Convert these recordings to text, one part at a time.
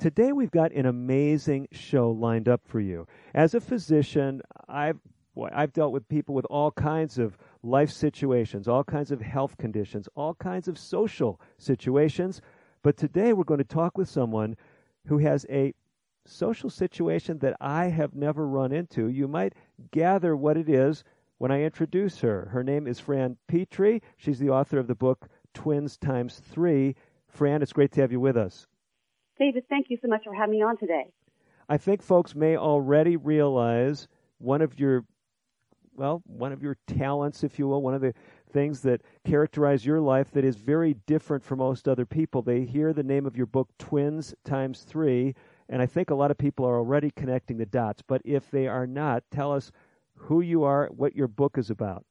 Today we've got an amazing show lined up for you. As a physician, I've I've dealt with people with all kinds of life situations, all kinds of health conditions, all kinds of social situations. But today we're going to talk with someone who has a social situation that I have never run into. You might gather what it is when I introduce her. Her name is Fran Pitre. She's the author of the book Twins Times Three Fran, it's great to have you with us. David, thank you so much for having me on today. I think folks may already realize one of your well, one of your talents, if you will, one of the things that characterize your life that is very different from most other people. They hear the name of your book, Twins Times Three, and I think a lot of people are already connecting the dots. But if they are not, tell us who you are, what your book is about.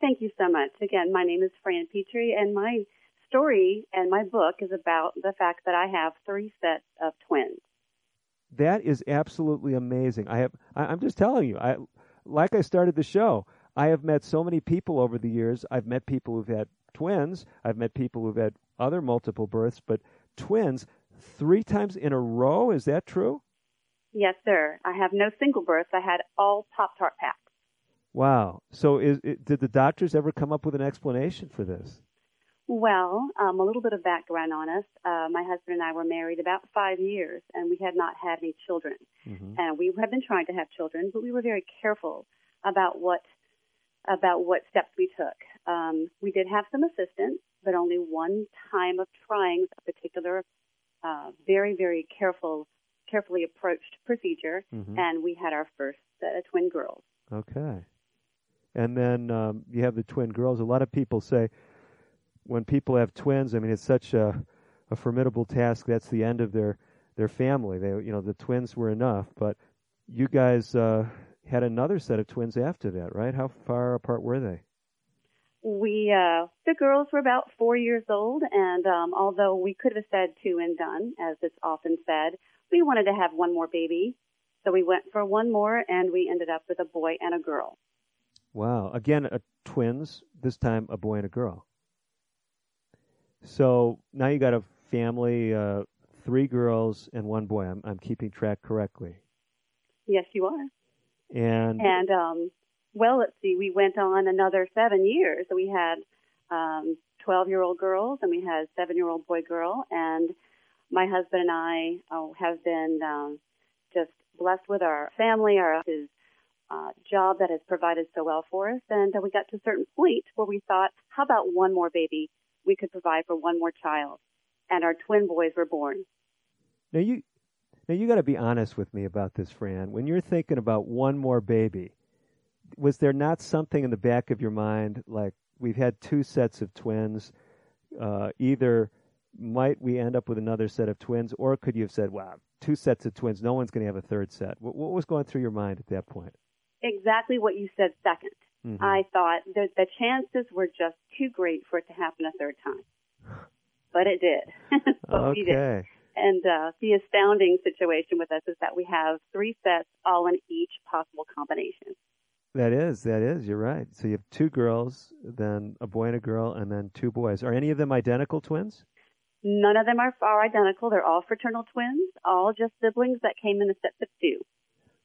Thank you so much. Again, my name is Fran Pitre, and my story and my book is about the fact that I have three sets of twins. That is absolutely amazing. I have. I, am just telling you. I like I started the show. I have met so many people over the years. I've met people who've had twins. I've met people who've had other multiple births, but twins three times in a row. Is that true? Yes, sir. I have no single births. I had all Pop Tart packs. Wow. So, is, did the doctors ever come up with an explanation for this? Well, um, a little bit of background on us. Uh, my husband and I were married about five years, and we had not had any children. Mm-hmm. And we had been trying to have children, but we were very careful about what about what steps we took. Um, we did have some assistance, but only one time of trying a particular, uh, very very careful, carefully approached procedure, mm-hmm. and we had our first set of twin girls. Okay. And then um, you have the twin girls. A lot of people say when people have twins, I mean, it's such a, a formidable task. That's the end of their their family. They, you know, the twins were enough, but you guys uh, had another set of twins after that, right? How far apart were they? We, uh, the girls were about four years old, and um, although we could have said two and done, as it's often said, we wanted to have one more baby. So we went for one more, and we ended up with a boy and a girl. Wow! Again, a twins. This time, a boy and a girl. So now you got a family, uh, three girls and one boy. I'm, I'm keeping track correctly. Yes, you are. And and um, well, let's see. We went on another seven years. So we had um, 12 year old girls and we had seven year old boy girl. And my husband and I oh, have been um, just blessed with our family, our his uh, job that has provided so well for us. And uh, we got to a certain point where we thought, how about one more baby? We could provide for one more child. And our twin boys were born. Now you now you got to be honest with me about this, Fran. When you're thinking about one more baby, was there not something in the back of your mind like we've had two sets of twins, uh, either might we end up with another set of twins, or could you have said, "Wow, two sets of twins, no one's going to have a third set"? What, what was going through your mind at that point? Exactly what you said second. Mm-hmm. I thought the, the chances were just too great for it to happen a third time. But it did. but okay. we did. And uh, the astounding situation with us is that we have three sets, all in each possible combination. That is, that is. You're right. So you have two girls, then a boy and a girl, and then two boys. Are any of them identical twins? None of them are, are identical. They're all fraternal twins, all just siblings that came in the set of two.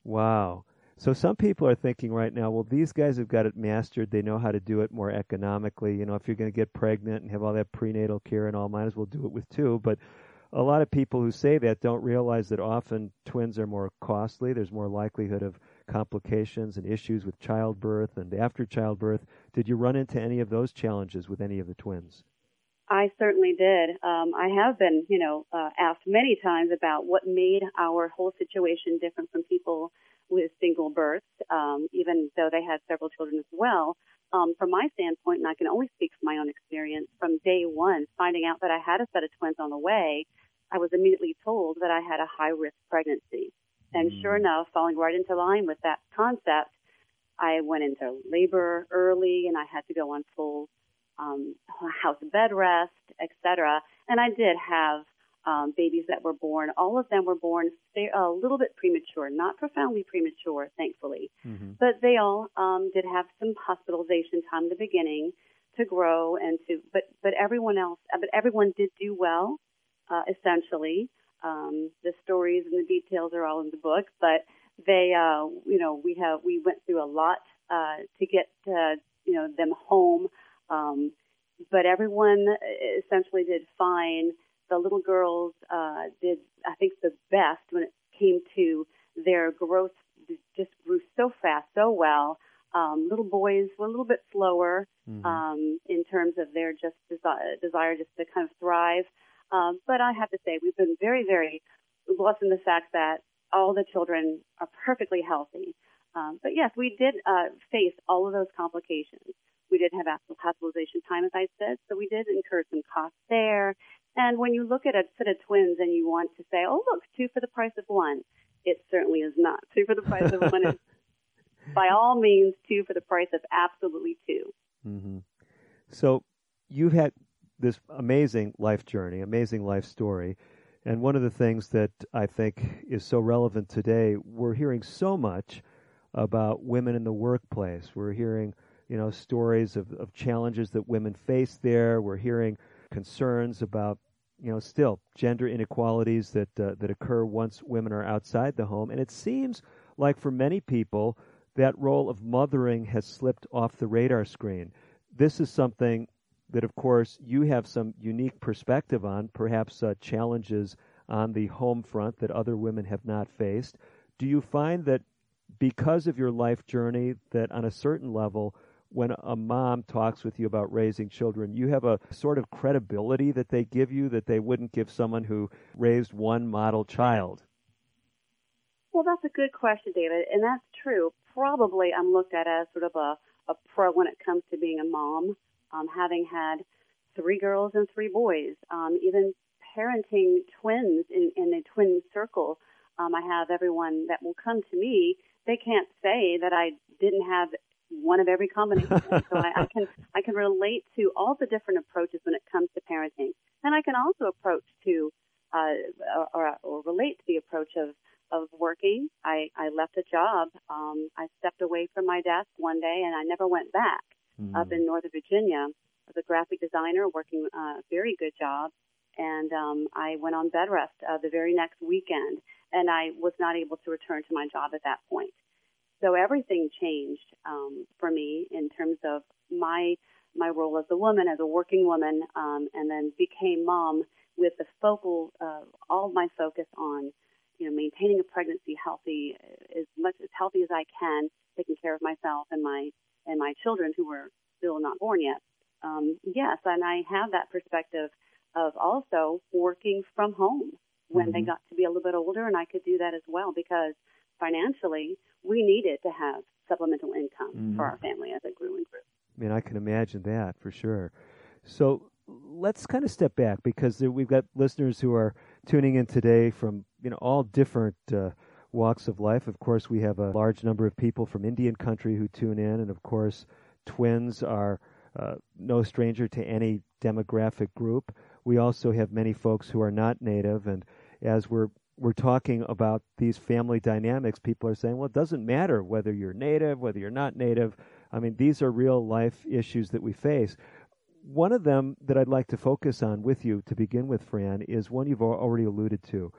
Wow. So some people are thinking right now, well, these guys have got it mastered. They know how to do it more economically. You know, if you're going to get pregnant and have all that prenatal care and all, might as well do it with two. But a lot of people who say that don't realize that often twins are more costly. There's more likelihood of complications and issues with childbirth and after childbirth. Did you run into any of those challenges with any of the twins? I certainly did. Um, I have been, you know, uh, asked many times about what made our whole situation different from people with single births, um, even though they had several children as well. Um, from my standpoint, and I can only speak from my own experience, from day one, finding out that I had a set of twins on the way, I was immediately told that I had a high risk pregnancy. And mm. sure enough, falling right into line with that concept, I went into labor early and I had to go on full um, house bed rest, etc. And I did have um, babies that were born. All of them were born a little bit premature, not profoundly premature, thankfully, mm-hmm. but they all um, did have some hospitalization time in the beginning to grow and to. But but everyone else, but everyone did do well, uh, essentially. Um, the stories and the details are all in the book, but they, uh, you know, we have we went through a lot uh, to get uh, you know them home, um, but everyone essentially did fine. The little girls uh, did, I think, the best when it came to their growth. Just grew so fast, so well. Um, little boys were a little bit slower mm-hmm. um, in terms of their just desi- desire just to kind of thrive. Um, but I have to say, we've been very, very blessed in the fact that all the children are perfectly healthy. Um, but yes, we did uh, face all of those complications. We did have hospitalization time, as I said, so we did incur some costs there. And when you look at a set of twins and you want to say, oh, look, two for the price of one, it certainly is not. Two for the price of one is, by all means, two for the price of absolutely 2 mm-hmm. So you've had this amazing life journey, amazing life story. And one of the things that I think is so relevant today, we're hearing so much about women in the workplace. We're hearing, you know, stories of, of challenges that women face there. We're hearing concerns about, you know, still gender inequalities that uh, that occur once women are outside the home. And it seems like for many people, that role of mothering has slipped off the radar screen. This is something that, of course, you have some unique perspective on, perhaps uh, challenges on the home front that other women have not faced. Do you find that because of your life journey, that on a certain level, when a mom talks with you about raising children, you have a sort of credibility that they give you that they wouldn't give someone who raised one model child? Well, that's a good question, David, and that's true. Probably I'm looked at as sort of a, a pro when it comes to being a mom um, having had three girls and three boys, um, even parenting twins in, in a twin circle. Um, I have everyone that will come to me. They can't say that I didn't have one of every combination. so I, I can I can relate to all the different approaches when it comes to parenting, and I can also approach to uh, or, or relate to the approach of of working. I, I left a job. Um, I stepped away from my desk one day, and I never went back mm. up in Northern Virginia. as a graphic designer, working a very good job, and um, I went on bed rest uh, the very next weekend, and I was not able to return to my job at that point. So everything changed um, for me in terms of my my role as a woman, as a working woman, um, and then became mom with the focal, uh, all my focus on, you know, maintaining a pregnancy healthy, as much as healthy as I can, taking care of myself and my and my children who were still not born yet. Um, yes, and I have that perspective of also working from home when mm-hmm. they got to be a little bit older, and I could do that as well because financially we needed to have supplemental income mm-hmm. for our family as it grew and grew. I mean, I can imagine that for sure. So let's kind of step back because we've got listeners who are tuning in today from you know all different uh, walks of life. Of course, we have a large number of people from Indian country who tune in, and of course, twins are uh, no stranger to any demographic group. We also have many folks who are not native, and as we're we're talking about these family dynamics, people are saying, well, it doesn't matter whether you're native, whether you're not native. I mean, these are real life issues that we face. One of them that I'd like to focus on with you to begin with, Fran, is one you've already alluded to.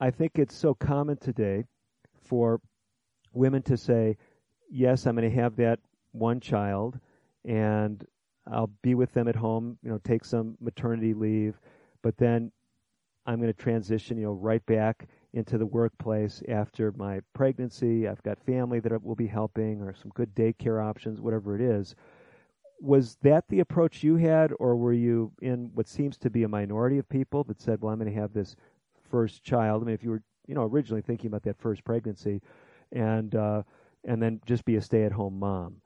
I think it's so common today for women to say, yes, I'm going to have that one child and I'll be with them at home, you know, take some maternity leave, but then I'm going to transition, you know, right back into the workplace after my pregnancy. I've got family that will be helping or some good daycare options, whatever it is. Was that the approach you had, or were you in what seems to be a minority of people that said, well, I'm going to have this first child? I mean, if you were you know originally thinking about that first pregnancy, and uh, and then just be a stay-at-home mom.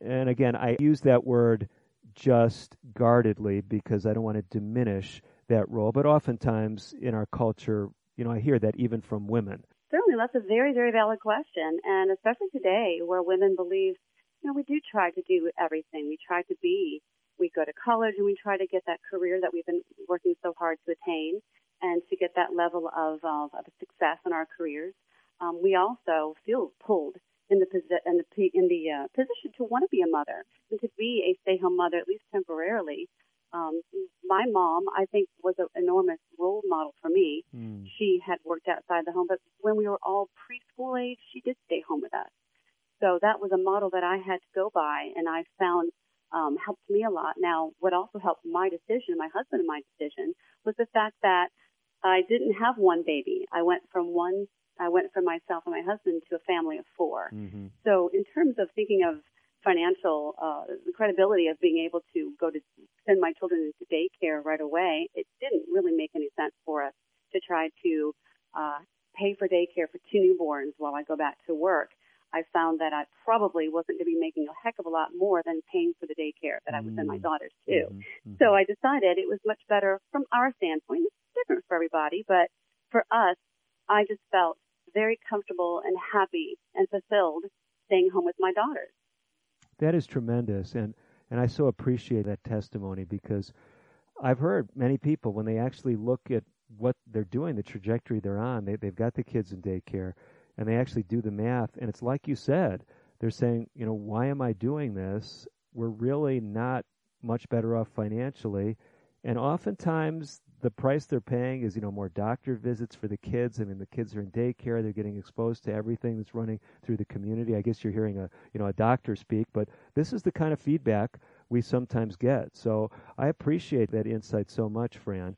And again, I use that word just guardedly because I don't want to diminish that role, but oftentimes in our culture, you know, I hear that even from women. Certainly, that's a very, very valid question. And especially today, where women believe, you know, we do try to do everything. We try to be, we go to college and we try to get that career that we've been working so hard to attain and to get that level of, of, of success in our careers. Um, we also feel pulled in the, posi- in the, in the uh, position to want to be a mother and to be a stay-home mother, at least temporarily. Um, my mom, I think, was an enormous role model for me. Mm. She had worked outside the home, but when we were all preschool age, she did stay home with us. So that was a model that I had to go by, and I found um, helped me a lot. Now, what also helped my decision, my husband and my decision, was the fact that I didn't have one baby. I went from one, I went from myself and my husband to a family of 4 mm-hmm. So, in terms of thinking of financial uh, credibility of being able to go to send my children into daycare right away, it didn't really make any sense for us to try to uh, pay for daycare for two newborns while I go back to work. I found that I probably wasn't going to be making a heck of a lot more than paying for the daycare that I would send my mm-hmm. daughters to. Mm-hmm. mm-hmm. So I decided it was much better from our standpoint. It's different for everybody, but for us, I just felt very comfortable and happy and fulfilled staying home with my daughters. That is tremendous, and and I so appreciate that testimony because I've heard many people when they actually look at what they're doing, the trajectory they're on, they they've got the kids in daycare, and they actually do the math, and it's like you said, they're saying, you know, why am I doing this? We're really not much better off financially, and oftentimes the price they're paying is you know more doctor visits for the kids. I mean, the kids are in daycare; they're getting exposed to everything that's running through the community. I guess you're hearing a you know a doctor speak, but this is the kind of feedback we sometimes get. So I appreciate that insight so much, Fran.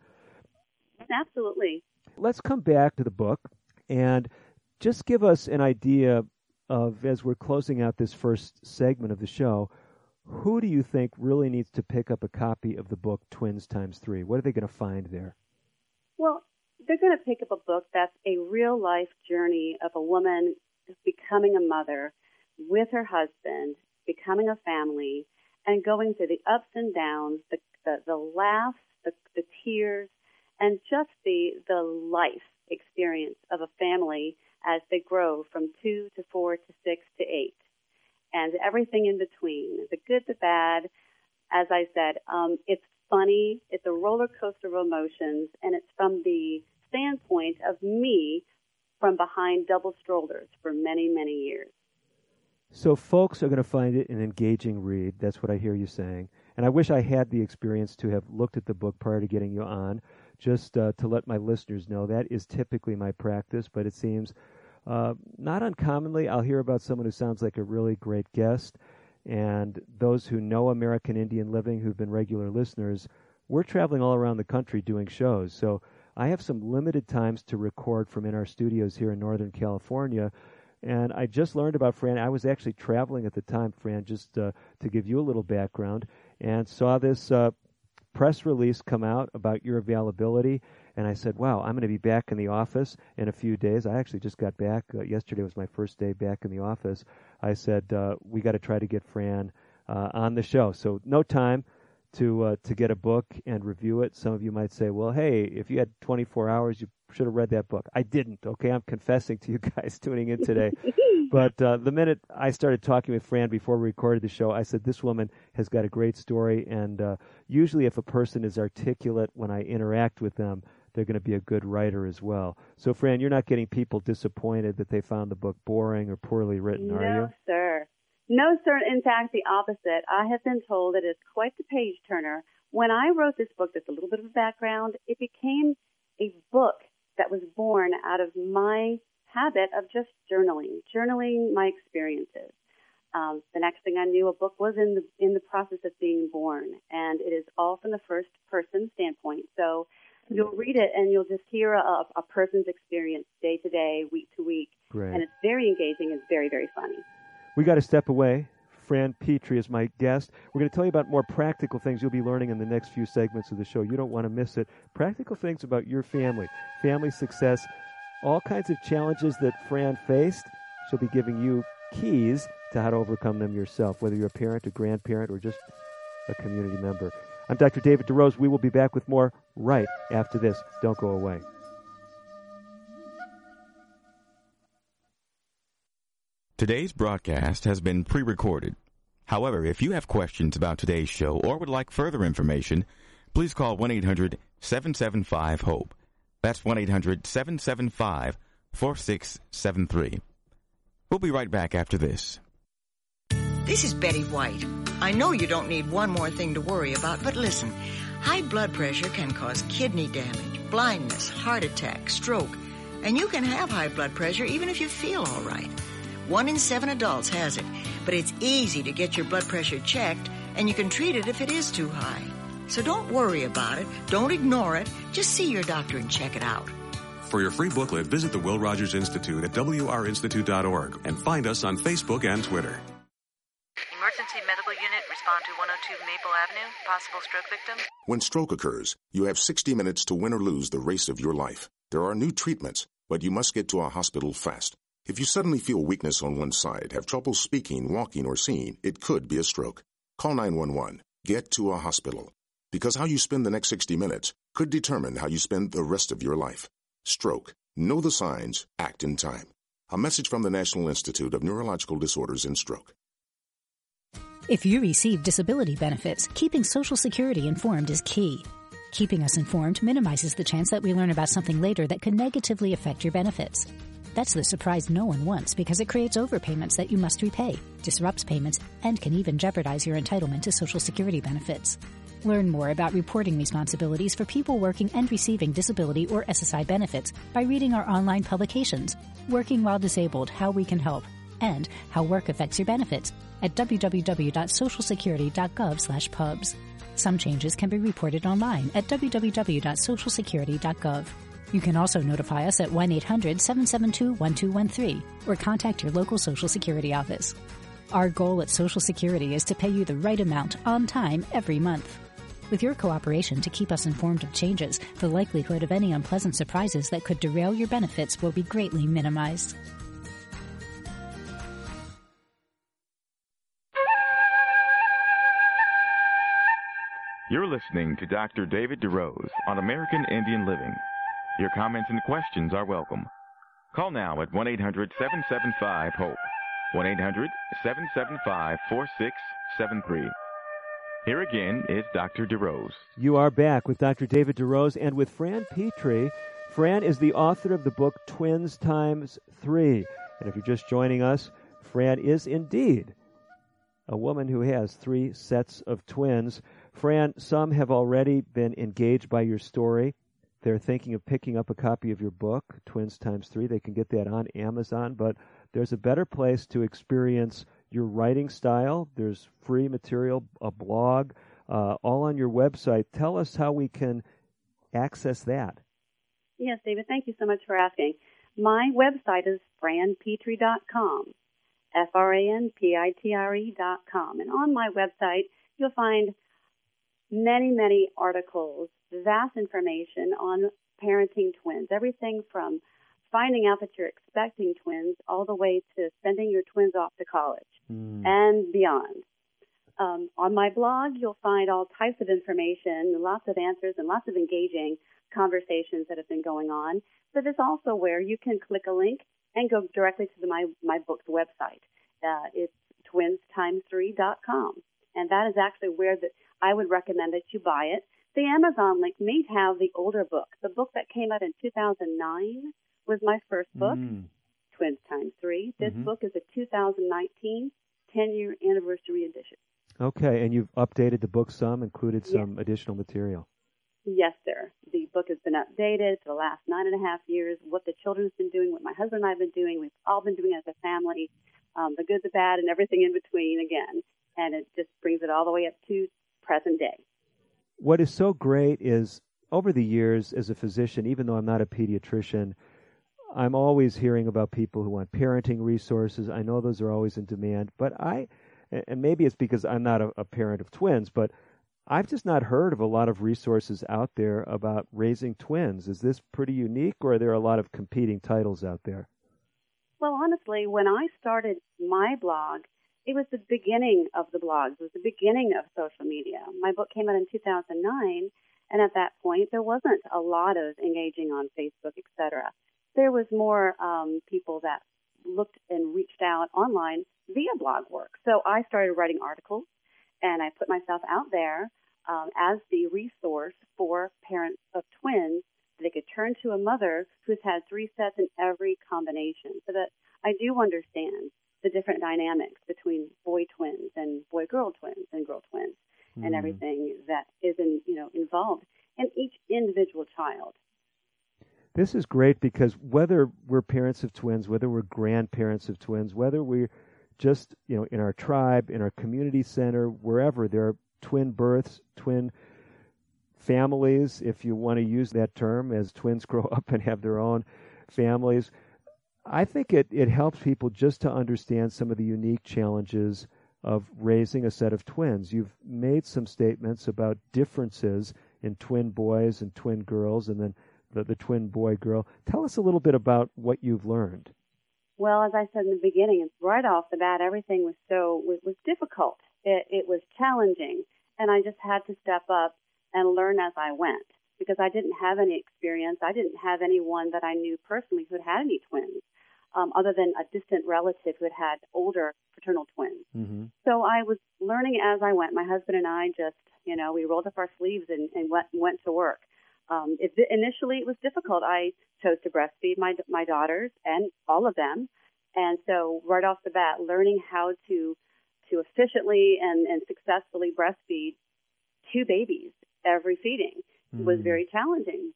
Absolutely. Let's come back to the book and just give us an idea of as we're closing out this first segment of the show who do you think really needs to pick up a copy of the book Twins Times Three? What are they going to find there? Well, they're going to pick up a book that's a real life journey of a woman becoming a mother with her husband, becoming a family, and going through the ups and downs, the the, the laughs, the, the tears, and just the the life experience of a family as they grow from two to four to six to eight and everything in between the good, the bad. As I said, um, it's funny, it's a roller coaster of emotions, and it's from the standpoint of me from behind double strollers for many, many years. So, folks are going to find it an engaging read. That's what I hear you saying. And I wish I had the experience to have looked at the book prior to getting you on, just uh, to let my listeners know that is typically my practice, but it seems uh, not uncommonly, I'll hear about someone who sounds like a really great guest. And those who know American Indian Living, who've been regular listeners, we're traveling all around the country doing shows. So I have some limited times to record from in our studios here in Northern California. And I just learned about Fran. I was actually traveling at the time, Fran, just uh, to give you a little background, and saw this uh, press release come out about your availability. And I said, wow, I'm going to be back in the office in a few days. I actually just got back. Uh, yesterday was my first day back in the office. I said, uh, we got to try to get Fran uh, on the show. So no time to uh, to get a book and review it. Some of you might say, well, hey, if you had 24 hours, you should have read that book. I didn't. Okay, I'm confessing to you guys tuning in today. but uh, the minute I started talking with Fran before we recorded the show, I said this woman has got a great story. And uh, usually, if a person is articulate when I interact with them, they're going to be a good writer as well. So, Fran, you're not getting people disappointed that they found the book boring or poorly written, no, are you? No, sir. No, sir. In fact, the opposite. I have been told it is quite the page turner. When I wrote this book, just a little bit of a background, it became a book that was born out of my habit of just journaling, journaling my experiences. Um, the next thing I knew, a book was in the in the process of being born, and it is all from the first person standpoint. So you'll read it and you'll just hear a, a person's experience day to day, week to week. Great. And it's very engaging. It's very, very funny. We got to step away. Fran Pitre is my guest. We're going to tell you about more practical things you'll be learning in the next few segments of the show. You don't want to miss it. Practical things about your family, family success, all kinds of challenges that Fran faced. She'll be giving you keys to how to overcome them yourself, whether you're a parent, a grandparent, or just a community member. I'm Dr. David DeRose. We will be back with more right after this. Don't go away. Today's broadcast has been pre recorded. However, if you have questions about today's show or would like further information, please call 1 800 775 HOPE. That's 1 800 775 4673. We'll be right back after this. This is Betty White. I know you don't need one more thing to worry about, but listen. High blood pressure can cause kidney damage, blindness, heart attack, stroke, and you can have high blood pressure even if you feel all right. One in seven adults has it, but it's easy to get your blood pressure checked, and you can treat it if it is too high. So don't worry about it. Don't ignore it. Just see your doctor and check it out. For your free booklet, visit the Will Rogers Institute at wrinstitute.org and find us on Facebook and Twitter. Emergency medical unit, respond to 102 Maple Avenue. Possible stroke victim. When stroke occurs, you have 60 minutes to win or lose the race of your life. There are new treatments, but you must get to a hospital fast. If you suddenly feel weakness on one side, have trouble speaking, walking, or seeing, it could be a stroke. Call 911. Get to a hospital. Because how you spend the next 60 minutes could determine how you spend the rest of your life. Stroke. Know the signs. Act in time. A message from the National Institute of Neurological Disorders and Stroke. If you receive disability benefits, keeping Social Security informed is key. Keeping us informed minimizes the chance that we learn about something later that could negatively affect your benefits. That's the surprise no one wants because it creates overpayments that you must repay, disrupts payments, and can even jeopardize your entitlement to Social Security benefits. Learn more about reporting responsibilities for people working and receiving disability or SSI benefits by reading our online publications, Working While Disabled How We Can Help, and How Work Affects Your Benefits at www.socialsecurity.gov/pubs. Some changes can be reported online at www.socialsecurity.gov. You can also notify us at 1 800 772 1213 or contact your local Social Security office. Our goal at Social Security is to pay you the right amount on time every month. With your cooperation to keep us informed of changes, the likelihood of any unpleasant surprises that could derail your benefits will be greatly minimized. You're listening to Dr. David DeRose on American Indian Living. Your comments and questions are welcome. Call now at 1 800 775 HOPE. 1 800 775 4673. Here again is Dr. DeRose. You are back with Dr. David DeRose and with Fran Pitre. Fran is the author of the book Twins Times Three. And if you're just joining us, Fran is indeed a woman who has three sets of twins. Fran, some have already been engaged by your story they're thinking of picking up a copy of your book, Twins Times Three, they can get that on Amazon. But there's a better place to experience your writing style. There's free material, a blog, uh, all on your website. Tell us how we can access that. Yes, David, thank you so much for asking. My website is franpitre.com, F R A N P I T R E.com. And on my website, you'll find many, many articles, vast information on parenting twins, everything from finding out that you're expecting twins all the way to sending your twins off to college mm. and beyond. Um, on my blog, you'll find all types of information, lots of answers, and lots of engaging conversations that have been going on. But it's also where you can click a link and go directly to the, my, my book's website. Uh, it's twinstimes3.com. And that is actually where the, I would recommend that you buy it. The Amazon link may have the older book. The book that came out in 2009 was my first book, mm. Twins Times Three. This mm-hmm. book is a 2019 10 year anniversary edition. Okay, and you've updated the book some, included some yes. additional material. Yes, sir. The book has been updated for the last nine and a half years. What the children's been doing, what my husband and I have been doing, we've all been doing as a family, um, the good, the bad, and everything in between again. And it just brings it all the way up to present day. What is so great is over the years as a physician, even though I'm not a pediatrician, I'm always hearing about people who want parenting resources. I know those are always in demand, but I, and maybe it's because I'm not a, a parent of twins, but I've just not heard of a lot of resources out there about raising twins. Is this pretty unique, or are there a lot of competing titles out there? Well, honestly, when I started my blog, it was the beginning of the blogs. It was the beginning of social media. My book came out in 2009, and at that point, there wasn't a lot of engaging on Facebook, etc. There was more um, people that looked and reached out online via blog work. So I started writing articles, and I put myself out there um, as the resource for parents of twins. that They could turn to a mother who's had three sets in every combination, so that I do understand the different dynamics between boy twins and boy girl twins and girl twins mm. and everything that is in, you know involved in each individual child. This is great because whether we're parents of twins, whether we're grandparents of twins, whether we're just you know in our tribe, in our community center, wherever there are twin births, twin families, if you want to use that term, as twins grow up and have their own families I think it, it helps people just to understand some of the unique challenges of raising a set of twins. You've made some statements about differences in twin boys and twin girls, and then the, the twin boy girl. Tell us a little bit about what you've learned. Well, as I said in the beginning, right off the bat, everything was so was, was difficult. It, it was challenging, and I just had to step up and learn as I went because I didn't have any experience. I didn't have anyone that I knew personally who had any twins um, other than a distant relative who had had older fraternal twins. Mm-hmm. So I was learning as I went. My husband and I just, you know, we rolled up our sleeves and, and went, went to work. Um, it, initially, it was difficult. I chose to breastfeed my my daughters and all of them, and so right off the bat, learning how to to efficiently and, and successfully breastfeed two babies every feeding mm-hmm. was very challenging.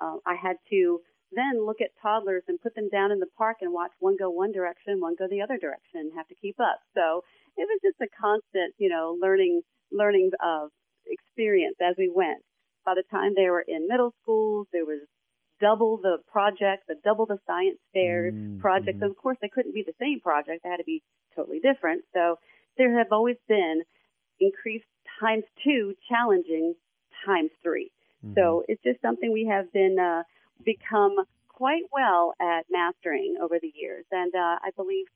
Uh, I had to then look at toddlers and put them down in the park and watch one go one direction, one go the other direction, and have to keep up. So it was just a constant, you know, learning learning of experience as we went. By the time they were in middle schools, there was double the project, the double the science fair mm-hmm. projects. And of course, they couldn't be the same project; they had to be totally different. So there have always been increased times two, challenging times 3 mm-hmm. So it's just something we have been. Uh, become quite well at mastering over the years. And uh, I believe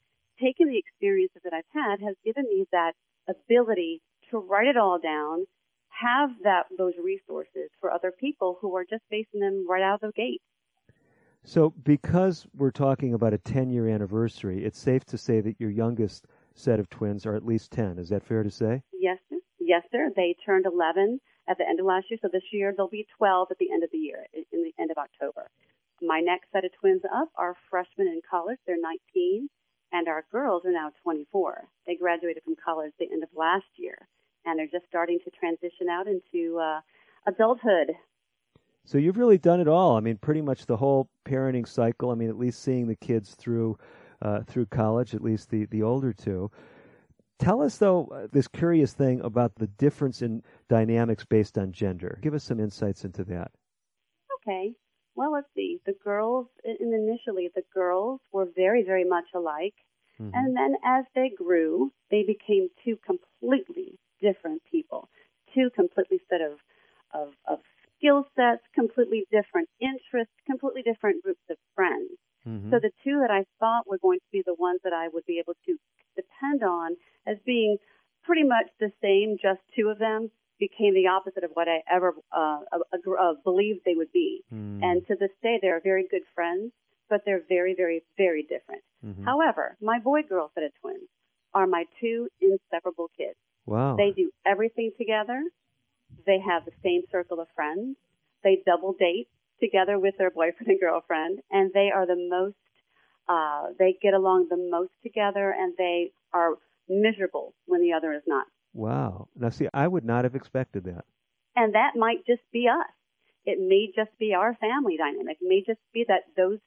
taking the experiences that I've had has given me that ability to write it all down, have that those resources for other people who are just facing them right out of the gate. So, because we're talking about a 10 year anniversary, it's safe to say that your youngest set of twins are at least 10. Is that fair to say? Yes, sir. Yes, sir. They turned 11 at the end of last year. So this year they'll be 12 at the end of the year, in the end of October. My next set of twins up are freshmen in college. They're 19, and our girls are now 24. They graduated from college the end of last year, and they're just starting to transition out into uh, adulthood. So you've really done it all. I mean, pretty much the whole parenting cycle. I mean, at least seeing the kids through uh, through college, at least the the older two. Tell us, though, uh, this curious thing about the difference in dynamics based on gender. Give us some insights into that. Okay. Well, let's see. The girls, initially, the girls were very, very much alike. Mm-hmm. And then as they grew, they became two completely different people, two completely set of, of, of skill sets, completely different interests, completely different groups of friends. Mm-hmm. So the two that I thought were going to be the ones that I would be able to depend on as being pretty much the same, just two of them, became the opposite of what I ever uh, uh, uh, believed they would be. Mm. And to this day, they are very good friends, but they're very, very, very different. Mm-hmm. However, my boy girl set of twins are my two inseparable kids. Wow. They do everything together. They have the same circle of friends. They double date together with their boyfriend and girlfriend, and they are the most. Uh, they get along the most together, and they are miserable when the other is not. Wow. Now, see, I would not have expected that. And that might just be us. It may just be our family dynamic. It may just be that those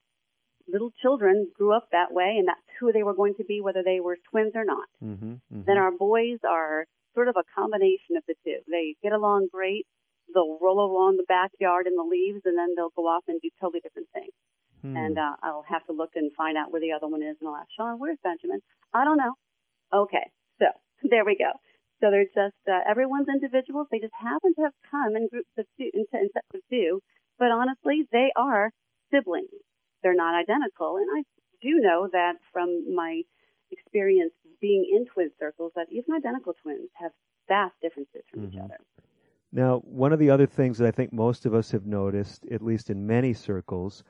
little children grew up that way, and that's who they were going to be, whether they were twins or not. Mm-hmm, mm-hmm. Then our boys are sort of a combination of the two. They get along great. They'll roll along the backyard in the leaves, and then they'll go off and do totally different things. Hmm. And uh, I'll have to look and find out where the other one is, and I'll ask Sean, "Where's Benjamin?" I don't know. Okay, so there we go. So they're just uh, everyone's individuals. They just happen to have come in groups of two, in, in sets of two. But honestly, they are siblings. They're not identical, and I do know that from my experience being in twin circles that even identical twins have vast differences from mm-hmm. each other. Now, one of the other things that I think most of us have noticed, at least in many circles,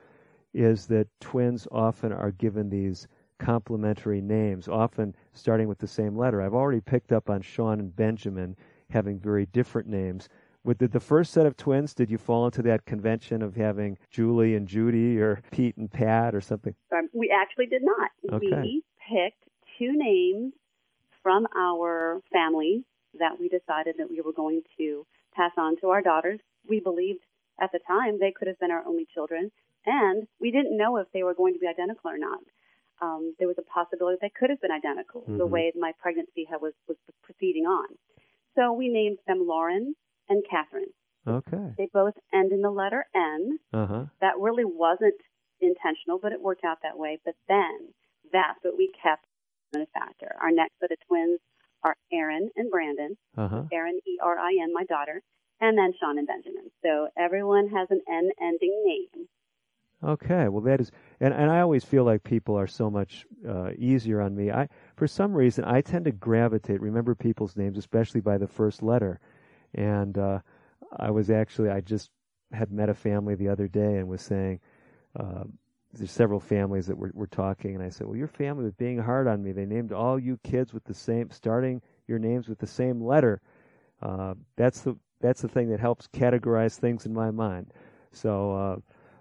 is that twins often are given these complementary names, often starting with the same letter. I've already picked up on Sean and Benjamin having very different names. With the, the first set of twins, did you fall into that convention of having Julie and Judy or Pete and Pat or something? Um, we actually did not. Okay. We picked two names from our family that we decided that we were going to pass on to our daughters. We believed at the time they could have been our only children, and we didn't know if they were going to be identical or not. Um, there was a possibility they could have been identical mm-hmm. the way my pregnancy had, was was proceeding on. So we named them Lauren and Catherine. Okay. They both end in the letter N. Uh-huh. That really wasn't intentional, but it worked out that way. But then that's what we kept in a factor. Our next set of twins are Erin and Brandon. Uh-huh. Erin, E R I N, my daughter, and then Sean and Benjamin. So everyone has an N ending name. Okay, well that is, and and I always feel like people are so much uh, easier on me. I for some reason I tend to gravitate, remember people's names, especially by the first letter. And uh, I was actually I just had met a family the other day and was saying, uh, there's several families that were, were talking, and I said, well, your family was being hard on me. They named all you kids with the same, starting your names with the same letter. Uh, that's the that's the thing that helps categorize things in my mind. So, uh,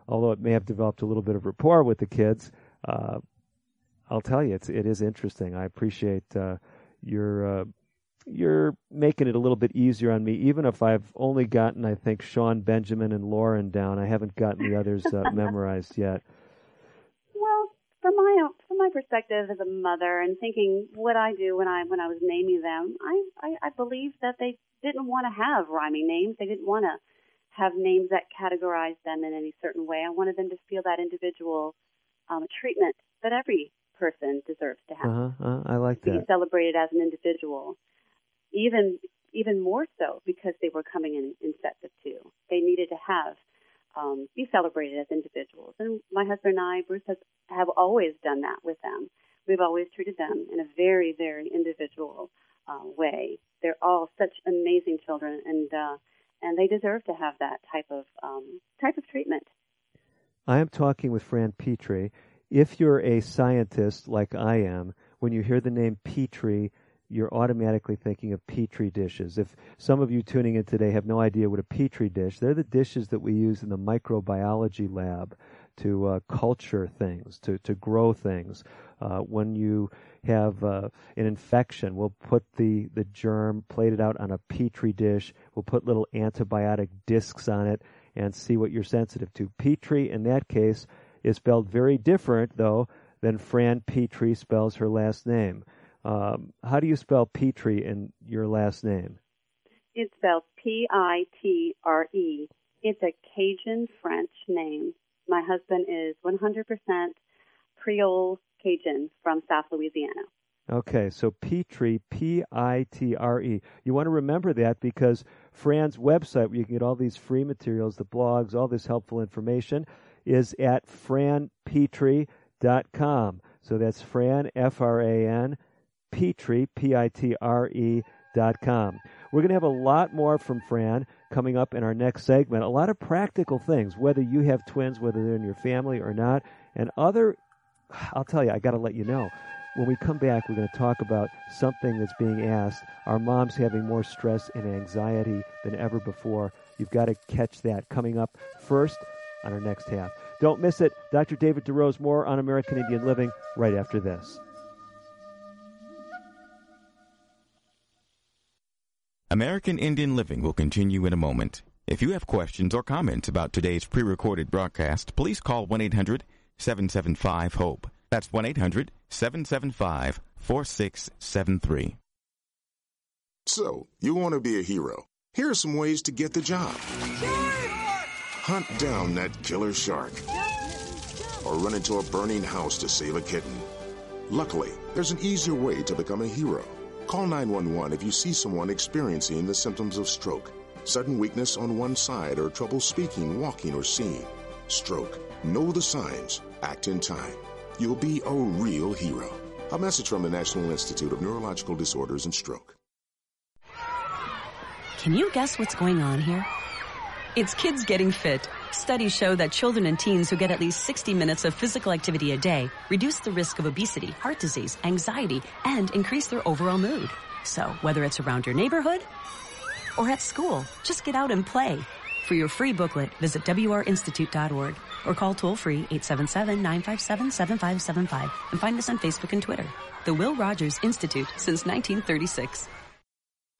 although it may have developed a little bit of rapport with the kids, uh, I'll tell you, it's it is interesting. I appreciate uh, your uh, you're making it a little bit easier on me, even if I've only gotten, I think, Sean Benjamin and Lauren down. I haven't gotten the others uh, memorized yet Well, from my from my perspective as a mother and thinking what I do when I when I was naming them, I I, I believe that they didn't want to have rhyming names. They didn't want to have names that categorize them in any certain way. I wanted them to feel that individual um, treatment that every person deserves to have. Uh-huh, uh, I like that. Being celebrated as an individual, even even more so because they were coming in in sets of two. They needed to have um, be celebrated as individuals. And my husband and I, Bruce, has, have always done that with them. We've always treated them in a very, very individual uh, way. They're all such amazing children, and uh, and they deserve to have that type of um, type of treatment. I am talking with Fran Pitre. If you're a scientist like I am, when you hear the name Pitre, you're automatically thinking of petri dishes. If some of you tuning in today have no idea what a petri dish, they're the dishes that we use in the microbiology lab to uh, culture things, to, to grow things. Uh, when you have uh, an infection, we'll put the, the germ, plate it out on a petri dish. We'll put little antibiotic discs on it and see what you're sensitive to. Petri, in that case, is spelled very different, though, than Fran Pitre spells her last name. Um, how do you spell Pitre in your last name? It's spelled P I T R E. It's a Cajun French name. My husband is 100% Creole Cajun from South Louisiana. Okay, so Pitre, P I T R E. You want to remember that because Fran's website, where you can get all these free materials, the blogs, all this helpful information, is at franpitre.com. So that's Fran, F R A N, Pitre, P-I-T-R-E dot com. We're going to have a lot more from Fran coming up in our next segment. A lot of practical things, whether you have twins, whether they're in your family or not, and other. I'll tell you, I got to let you know. When we come back, we're going to talk about something that's being asked. Our moms having more stress and anxiety than ever before. You've got to catch that coming up first on our next half. Don't miss it. Dr. David DeRose, more on American Indian Living right after this. American Indian Living will continue in a moment. If you have questions or comments about today's pre recorded broadcast, please call 1 800 775 HOPE. That's 1 800 775 4673. So, you want to be a hero. Here are some ways to get the job hunt down that killer shark, or run into a burning house to save a kitten. Luckily, there's an easier way to become a hero. Call 911 if you see someone experiencing the symptoms of stroke, sudden weakness on one side, or trouble speaking, walking, or seeing. Stroke. Know the signs. Act in time. You'll be a real hero. A message from the National Institute of Neurological Disorders and Stroke. Can you guess what's going on here? It's kids getting fit. Studies show that children and teens who get at least 60 minutes of physical activity a day reduce the risk of obesity, heart disease, anxiety, and increase their overall mood. So, whether it's around your neighborhood or at school, just get out and play. For your free booklet, visit wrinstitute.org or call toll free 877-957-7575 and find us on Facebook and Twitter. The Will Rogers Institute since 1936.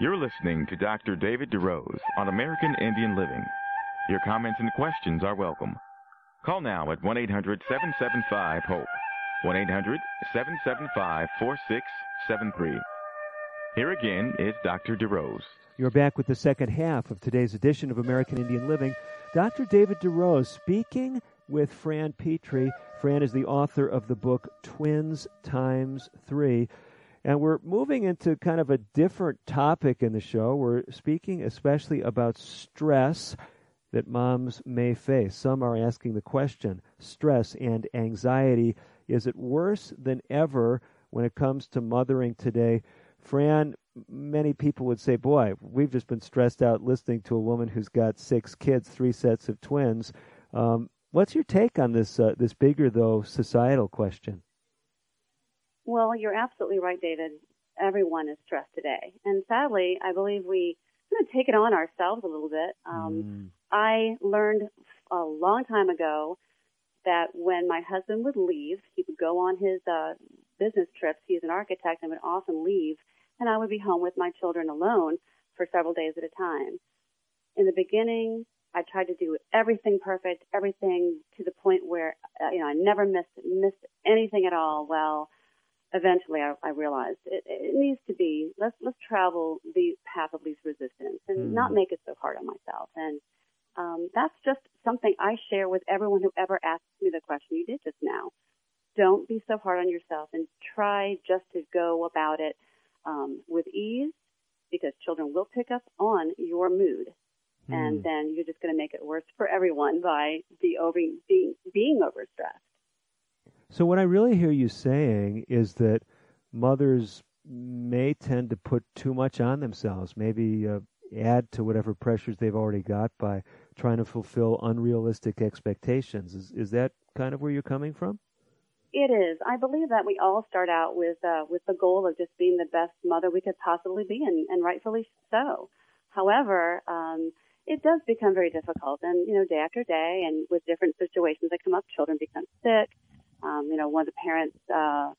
You're listening to Dr. David DeRose on American Indian Living. Your comments and questions are welcome. Call now at 1 800 775 HOPE. 1 800 775 4673. Here again is Dr. DeRose. You're back with the second half of today's edition of American Indian Living. Dr. David DeRose speaking with Fran Pitre. Fran is the author of the book Twins Times Three. And we're moving into kind of a different topic in the show. We're speaking especially about stress that moms may face. Some are asking the question stress and anxiety, is it worse than ever when it comes to mothering today? Fran, many people would say, Boy, we've just been stressed out listening to a woman who's got six kids, three sets of twins. Um, what's your take on this, uh, this bigger, though, societal question? Well, you're absolutely right, David. Everyone is stressed today. And sadly, I believe we kind of take it on ourselves a little bit. Um, mm. I learned a long time ago that when my husband would leave, he would go on his uh, business trips. He's an architect and would often leave, and I would be home with my children alone for several days at a time. In the beginning, I tried to do everything perfect, everything to the point where uh, you know I never missed missed anything at all. Well, eventually I, I realized it, it, needs to be let's let's travel the path of least resistance and mm. not make it so hard on myself. And um, that's just something I share with everyone who ever asks me the question you did just now. Don't be so hard on yourself and try just to go about it um, with ease because children will pick up on your mood. Mm. And then you're just going to make it worse for everyone by the over, being, being overstressed. So, what I really hear you saying is that mothers may tend to put too much on themselves, maybe uh, add to whatever pressures they've already got by trying to fulfill unrealistic expectations. Is, is that kind of where you're coming from? It is. I believe that we all start out with uh, with the goal of just being the best mother we could possibly be, and, and rightfully so. However, um, it does become very difficult, and you know, day after day, and with different situations that come up, children become sick um, you know, one of the parents uh,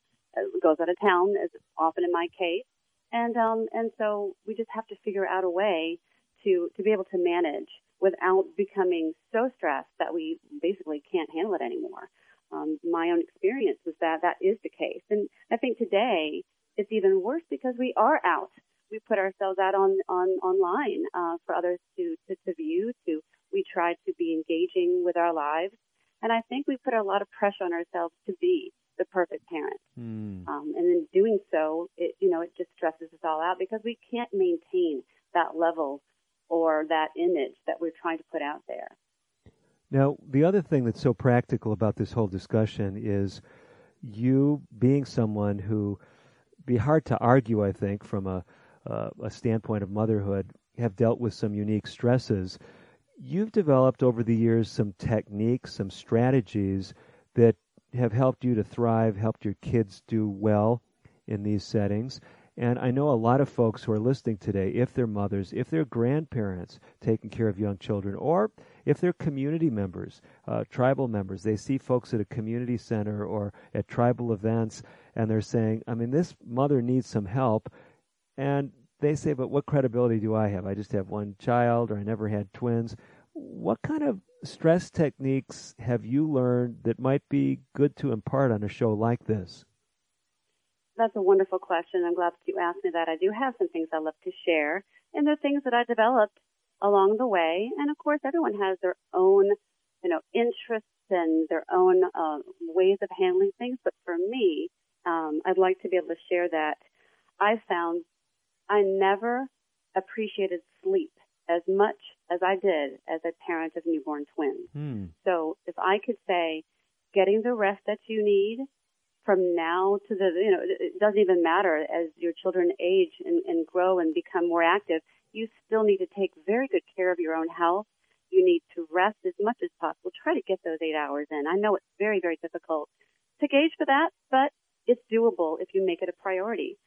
goes out of town, as often in my case, and um, and so we just have to figure out a way to to be able to manage without becoming so stressed that we basically can't handle it anymore. Um, my own experience was that that is the case, and I think today it's even worse because we are out. We put ourselves out on on online uh, for others to, to to view. To we try to be engaging with our lives and I think we put a lot of pressure on ourselves to be the perfect parent. Mm. Um, and in doing so, it, you know, it just stresses us all out because we can't maintain that level or that image that we're trying to put out there. Now, the other thing that's so practical about this whole discussion is you being someone who be hard to argue, I think, from a, uh, a standpoint of motherhood, have dealt with some unique stresses you've developed over the years some techniques, some strategies that have helped you to thrive, helped your kids do well in these settings. And I know a lot of folks who are listening today, if they're mothers, if they're grandparents taking care of young children, or if they're community members, uh, tribal members, they see folks at a community center or at tribal events, and they're saying, I mean, this mother needs some help. And they say, but what credibility do I have? I just have one child, or I never had twins. What kind of stress techniques have you learned that might be good to impart on a show like this? That's a wonderful question. I'm glad that you asked me that. I do have some things I love to share, and they're things that I developed along the way. And of course, everyone has their own, you know, interests and their own uh, ways of handling things. But for me, um, I'd like to be able to share that I found I never appreciated sleep as much as I did as a parent of newborn twins. Hmm. So if I could say, getting the rest that you need from now to the, you know, it doesn't even matter as your children age and, and grow and become more active. You still need to take very good care of your own health. You need to rest as much as possible. Try to get those eight hours in. I know it's very, very difficult to gauge for that, but it's doable if you make it a priority.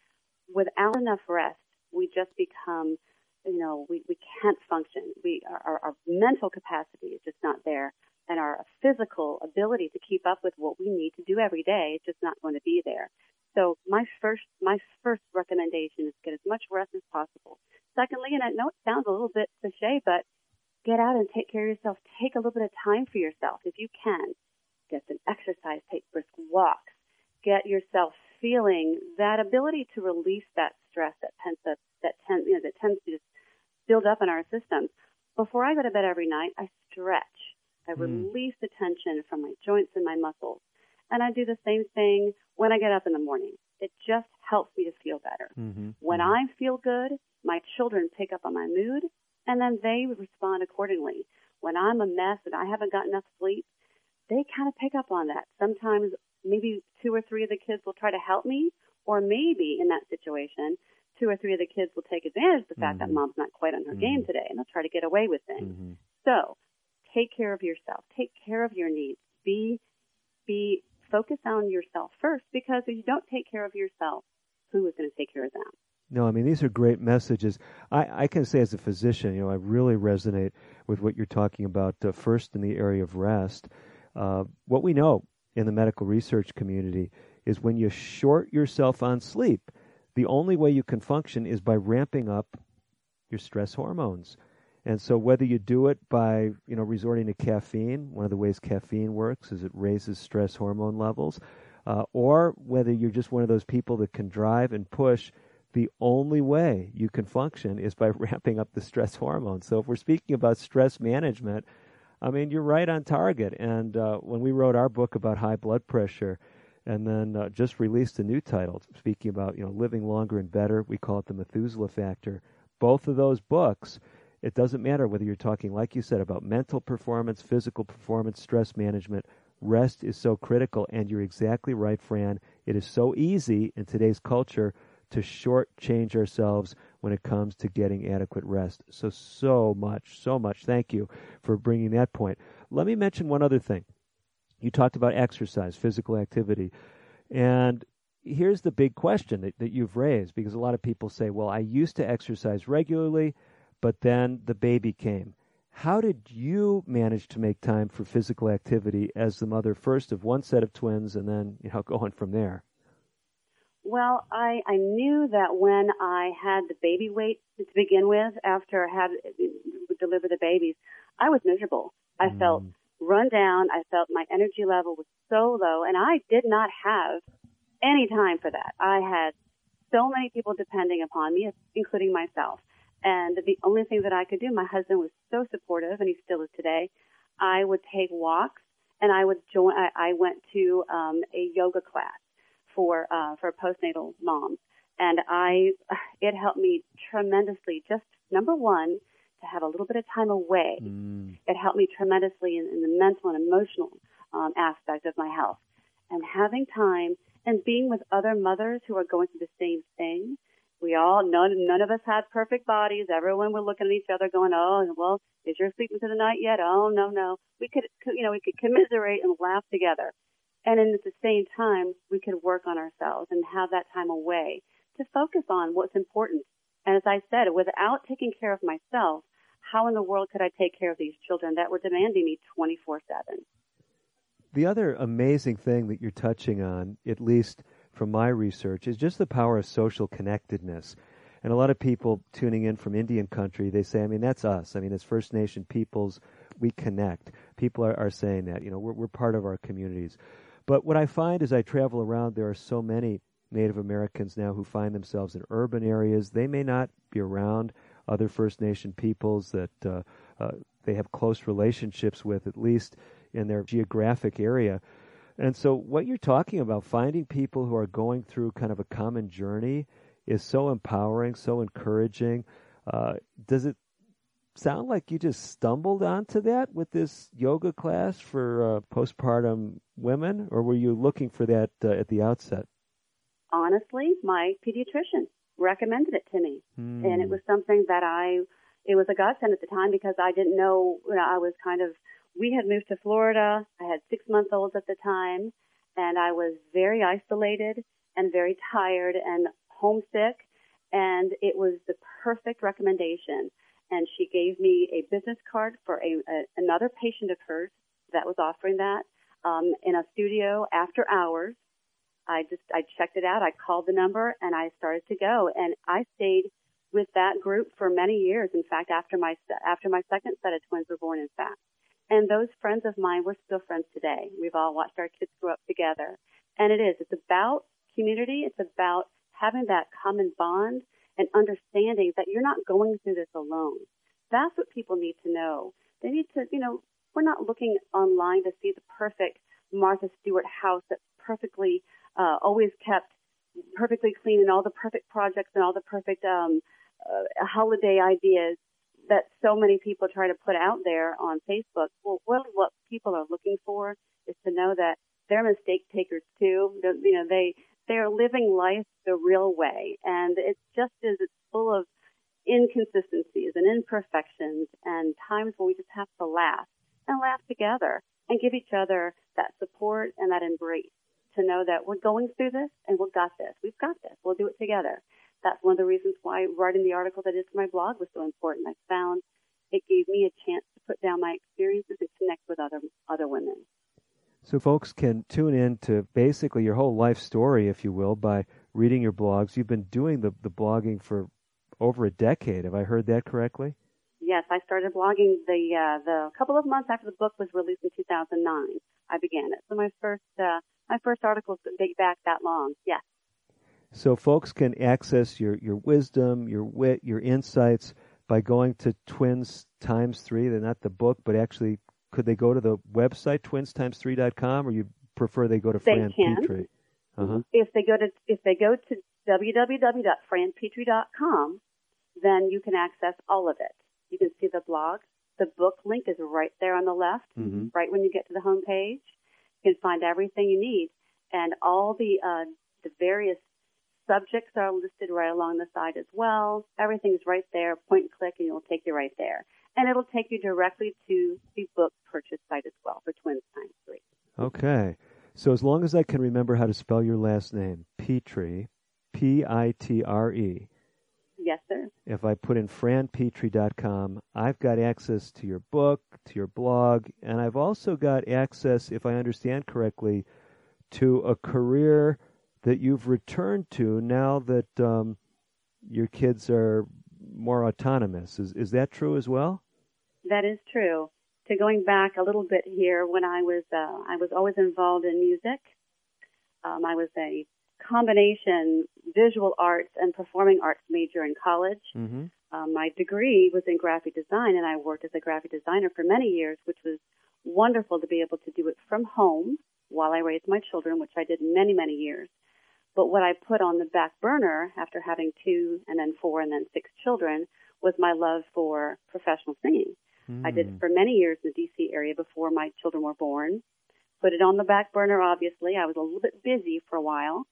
Without enough rest, we just become, you know, we, we can't function. We, our, our mental capacity is just not there and our physical ability to keep up with what we need to do every day is just not going to be there. So my first, my first recommendation is get as much rest as possible. Secondly, and I know it sounds a little bit cliche, but get out and take care of yourself. Take a little bit of time for yourself if you can. Get some exercise, take brisk walks, get yourself feeling that ability to release that stress that tends to, that tends, you know, that tends to just build up in our systems. Before I go to bed every night, I stretch. I Hmm. release the tension from my joints and my muscles. And I do the same thing when I get up in the morning. It just helps me to feel better. Mm-hmm. When I feel good, my children pick up on my mood and then they respond accordingly. When I'm a mess and I haven't got enough sleep, they kind of pick up on that. Sometimes maybe two or three of the kids will try to help me, or maybe in that situation, two or three of the kids will take advantage of the fact that Mhm. mom's not quite on her game Mhm. today and they'll try to get away with things. Mm-hmm. So take care of yourself. Take care of your needs. Be be focused on yourself first because if you don't take care of yourself, who is going to take care of them? No, I mean these are great messages. I, I can say as a physician, you know, I really resonate with what you're talking about. Uh, first, in the area of rest, uh, what we know in the medical research community is when you short yourself on sleep, the only way you can function is by ramping up your stress hormones. And so whether you do it by, you know, resorting to caffeine, one of the ways caffeine works is it raises stress hormone levels, uh, or whether you're just one of those people that can drive and push, the only way you can function is by ramping up the stress hormones. So if we're speaking about stress management, I mean, you're right on target. And uh, when we wrote our book about high blood pressure, and then uh, just released a new title speaking about you know living longer and better, we call it the Methuselah factor. Both of those books it doesn't matter whether you're talking, like you said, about mental performance, physical performance, stress management. Rest is so critical, and you're exactly right, Fran. It is so easy in today's culture to shortchange ourselves when it comes to getting adequate rest. So, so much, so much. Thank you for bringing that point. Let me mention one other thing. You talked about exercise, physical activity, and here's the big question that, that you've raised because a lot of people say, well, I used to exercise regularly but then the baby came. How did you manage to make time for physical activity as the mother first of one set of twins and then, you know, going from there? Well, I, I knew that when I had the baby weight to begin with, after I had delivered the babies, I was miserable. I Mm. felt run down. I felt my energy level was so low, and I did not have any time for that. I had so many people depending upon me, including myself. And the only thing that I could do, my husband was so supportive, and he still is today. I would take walks, and I would join. I, I went to um, a yoga class for uh, for postnatal moms, and I it helped me tremendously. Just number one, to have a little bit of time away. Mm. It helped me tremendously in, in the mental and emotional um, aspect of my health, and having time and being with other mothers who are going through the same thing we all none none of us had perfect bodies. Everyone were looking at each other, going, "Oh, well, is your sleeping through the night yet? Oh, no, no." We could, you know, we could commiserate and laugh together. And then at the same time, we could work on ourselves and have that time away to focus on what's important. And as I said, without taking care of myself, how in the world could I take care of these children that were demanding me 24 7? The other amazing thing that you're touching on, at least from my research, is just the power of social connectedness. And a lot of people tuning in from Indian country, they say, I mean, that's us. I mean, as First Nation peoples, we connect. People are, are saying that, you know, we're, we're part of our communities. But what I find as I travel around, there are so many Native Americans now who find themselves in urban areas. They may not be around other First Nation peoples that uh, uh, they have close relationships with, at least in their geographic area. And so, what you're talking about, finding people who are going through kind of a common journey, is so empowering, so encouraging. Uh, does it sound like you just stumbled onto that with this yoga class for uh, postpartum women, or were you looking for that uh, at the outset? Honestly, my pediatrician recommended it to me, hmm. and it was something that I. It was a godsend at the time because I didn't know. You know, I was kind of. We had moved to Florida. I had six month olds at the time, and I was very isolated and very tired and homesick. And it was the perfect recommendation and she gave me a business card for a, a another patient of hers that was offering that um, in a studio after hours. I just I checked it out. I called the number and I started to go, and I stayed with that group for many years. In fact, after my after my second set of twins were born, in fact, and those friends of mine we're still friends today. We've all watched our kids grow up together, and it is it's about community. It's about having that common bond and understanding that you're not going through this alone. That's what people need to know. They need to, you know, we're not looking online to see the perfect Martha Stewart house that's perfectly, uh, always kept perfectly clean and all the perfect projects and all the perfect, um, uh, holiday ideas that so many people try to put out there on Facebook. Well, what, what people are looking for is to know that they're mistake takers too. You know, they, they're living life the real way. And it's just as it's full of inconsistencies and imperfections and times where we just have to laugh and laugh together and give each other that support and that embrace to know that we're going through this and we've got this. We've got this. We'll do it together. That's one of the reasons why writing the article that is for my blog was so important. I found it gave me a chance to put down my experiences and connect with other other women. So folks can tune in to basically your whole life story, if you will, by reading your blogs. You've been doing the, the blogging for over a decade. Have I heard that correctly? Yes, I started blogging the uh, the couple of months after the book was released in 2009. I began it. So my first uh, my first articles date back that long. Yes. So folks can access your your wisdom, your wit, your insights by going to Twins Times Three. They're not the book, but actually could they go to the website twins3.com or you prefer they go to they Fran can. Pitre? Uh-huh. If they go to if they go to www.franpitre.com, then you can access all of it. You can see the blog. The book link is right there on the left, mm-hmm. right when you get to the home page. You can find everything you need, and all the uh, the various subjects are listed right along the side as well. Everything's right there. Point and click, and it will take you right there and it'll take you directly to the book purchase site as well for Twins Times Three. Okay. So as long as I can remember how to spell your last name, Pitre, P I T R E. Yes, sir. If I put in franpitre.com, I've got access to your book, to your blog, and I've also got access, if I understand correctly, to a career that you've returned to now that um, your kids are more autonomous. Is is that true as well? That is true. To going back a little bit here, when I was uh, I was always involved in music. Um, I was a combination visual arts and performing arts major in college. Mm-hmm. Um, my degree was in graphic design, and I worked as a graphic designer for many years, which was wonderful to be able to do it from home while I raised my children, which I did many, many years. But what I put on the back burner after having two and then four and then six children was my love for professional singing. Mm. I did it for many years in the DC area before my children were born. Put it on the back burner, obviously. I was a little bit busy for a while.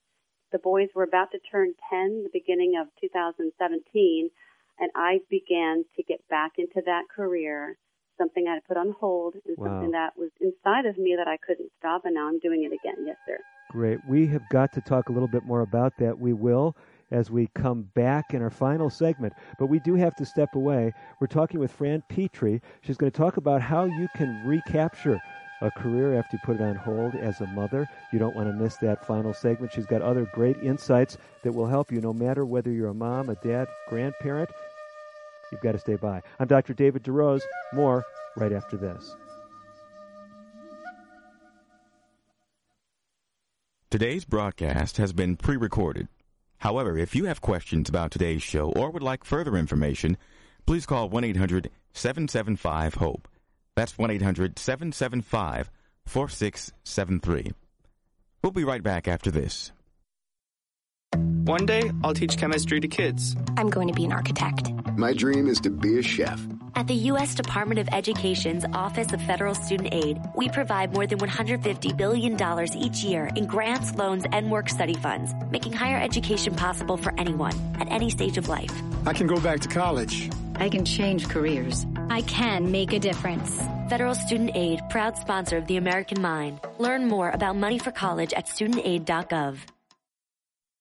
The boys were about to turn 10 the beginning of 2017, and I began to get back into that career something I had put on hold and Wow. something that was inside of me that I couldn't stop, and now I'm doing it again. Yes, sir. Great. We have got to talk a little bit more about that. We will as we come back in our final segment. But we do have to step away. We're talking with Fran Pitre. She's going to talk about how you can recapture a career after you put it on hold as a mother. You don't want to miss that final segment. She's got other great insights that will help you no matter whether you're a mom, a dad, grandparent. You've got to stay by. I'm Dr. David DeRose. More right after this. Today's broadcast has been pre recorded. However, if you have questions about today's show or would like further information, please call 1 800 775 HOPE. That's 1 800 775 4673. We'll be right back after this. One day, I'll teach chemistry to kids. I'm going to be an architect. My dream is to be a chef. At the U.S. Department of Education's Office of Federal Student Aid, we provide more than $150 billion each year in grants, loans, and work study funds, making higher education possible for anyone at any stage of life. I can go back to college. I can change careers. I can make a difference. Federal Student Aid, proud sponsor of the American Mind. Learn more about money for college at studentaid.gov.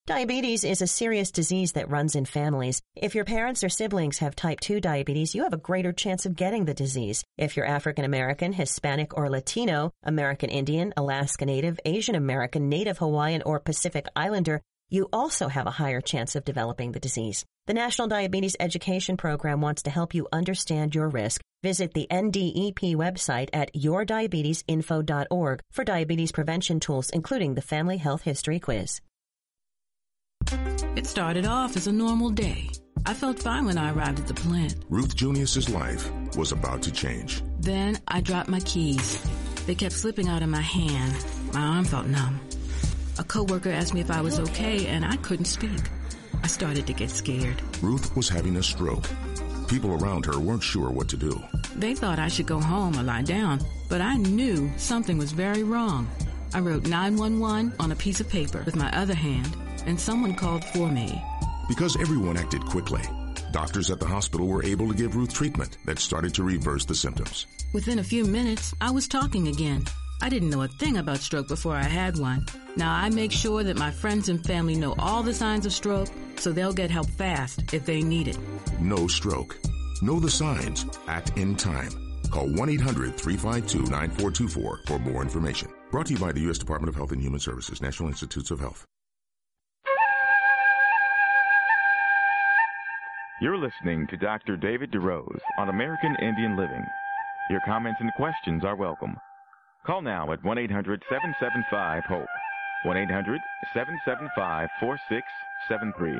Diabetes is a serious disease that runs in families. If your parents or siblings have type 2 diabetes, you have a greater chance of getting the disease. If you're African American, Hispanic, or Latino, American Indian, Alaska Native, Asian American, Native Hawaiian, or Pacific Islander, you also have a higher chance of developing the disease. The National Diabetes Education Program wants to help you understand your risk. Visit the NDEP website at yourdiabetesinfo.org for diabetes prevention tools, including the Family Health History Quiz. It started off as a normal day. I felt fine when I arrived at the plant. Ruth Junius's life was about to change. Then I dropped my keys. They kept slipping out of my hand. My arm felt numb. A coworker asked me if I was okay, and I couldn't speak. I started to get scared. Ruth was having a stroke. People around her weren't sure what to do. They thought I should go home or lie down, but I knew something was very wrong. I wrote 911 on a piece of paper with my other hand, and someone called for me. Because everyone acted quickly, doctors at the hospital were able to give Ruth treatment that started to reverse the symptoms. Within a few minutes, I was talking again. I didn't know a thing about stroke before I had one. Now I make sure that my friends and family know all the signs of stroke so they'll get help fast if they need it. No stroke. Know the signs. Act in time. Call 1 800 352 9424 for more information. Brought to you by the U.S. Department of Health and Human Services, National Institutes of Health. You're listening to Dr. David DeRose on American Indian Living. Your comments and questions are welcome. Call now at 1 800 775 HOPE. 1 800 775 4673.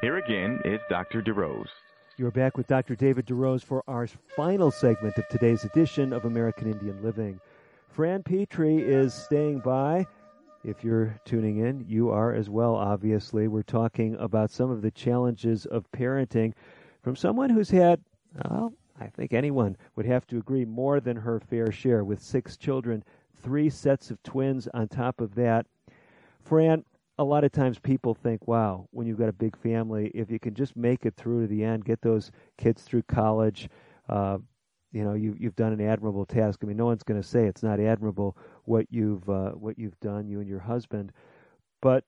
Here again is Dr. DeRose. You're back with Dr. David DeRose for our final segment of today's edition of American Indian Living. Fran Pitre is staying by. If you're tuning in, you are as well, obviously. We're talking about some of the challenges of parenting from someone who's had, well, I think anyone would have to agree, more than her fair share with six children, three sets of twins on top of that. Fran, a lot of times people think, wow, when you've got a big family, if you can just make it through to the end, get those kids through college, uh, you know, you, you've done an admirable task. I mean, no one's going to say it's not admirable what you've uh, what you've done, you and your husband. But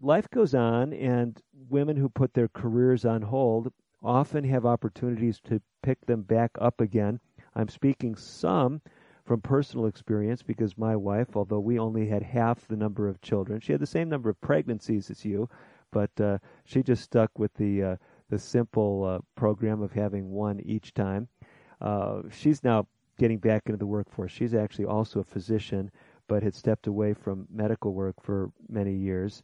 life goes on, and women who put their careers on hold often have opportunities to pick them back up again. I'm speaking some from personal experience because my wife, although we only had half the number of children, she had the same number of pregnancies as you, but uh, she just stuck with the uh, the simple uh, program of having one each time. Uh, she's now getting back into the workforce. She's actually also a physician, but had stepped away from medical work for many years.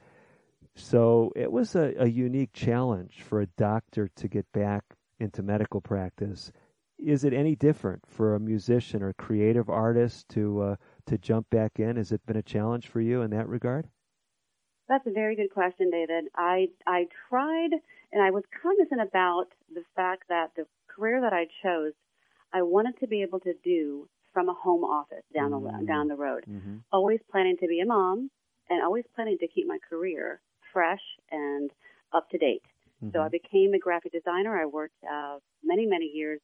So it was a, a unique challenge for a doctor to get back into medical practice. Is it any different for a musician or creative artist to uh, to jump back in? Has it been a challenge for you in that regard? That's a very good question, David. I I tried and I was cognizant about the fact that the career that I chose, I wanted to be able to do from a home office down Mm-hmm. the down the road. Always planning to be a mom and always planning to keep my career fresh and up to date. So I became a graphic designer. I worked uh, many many years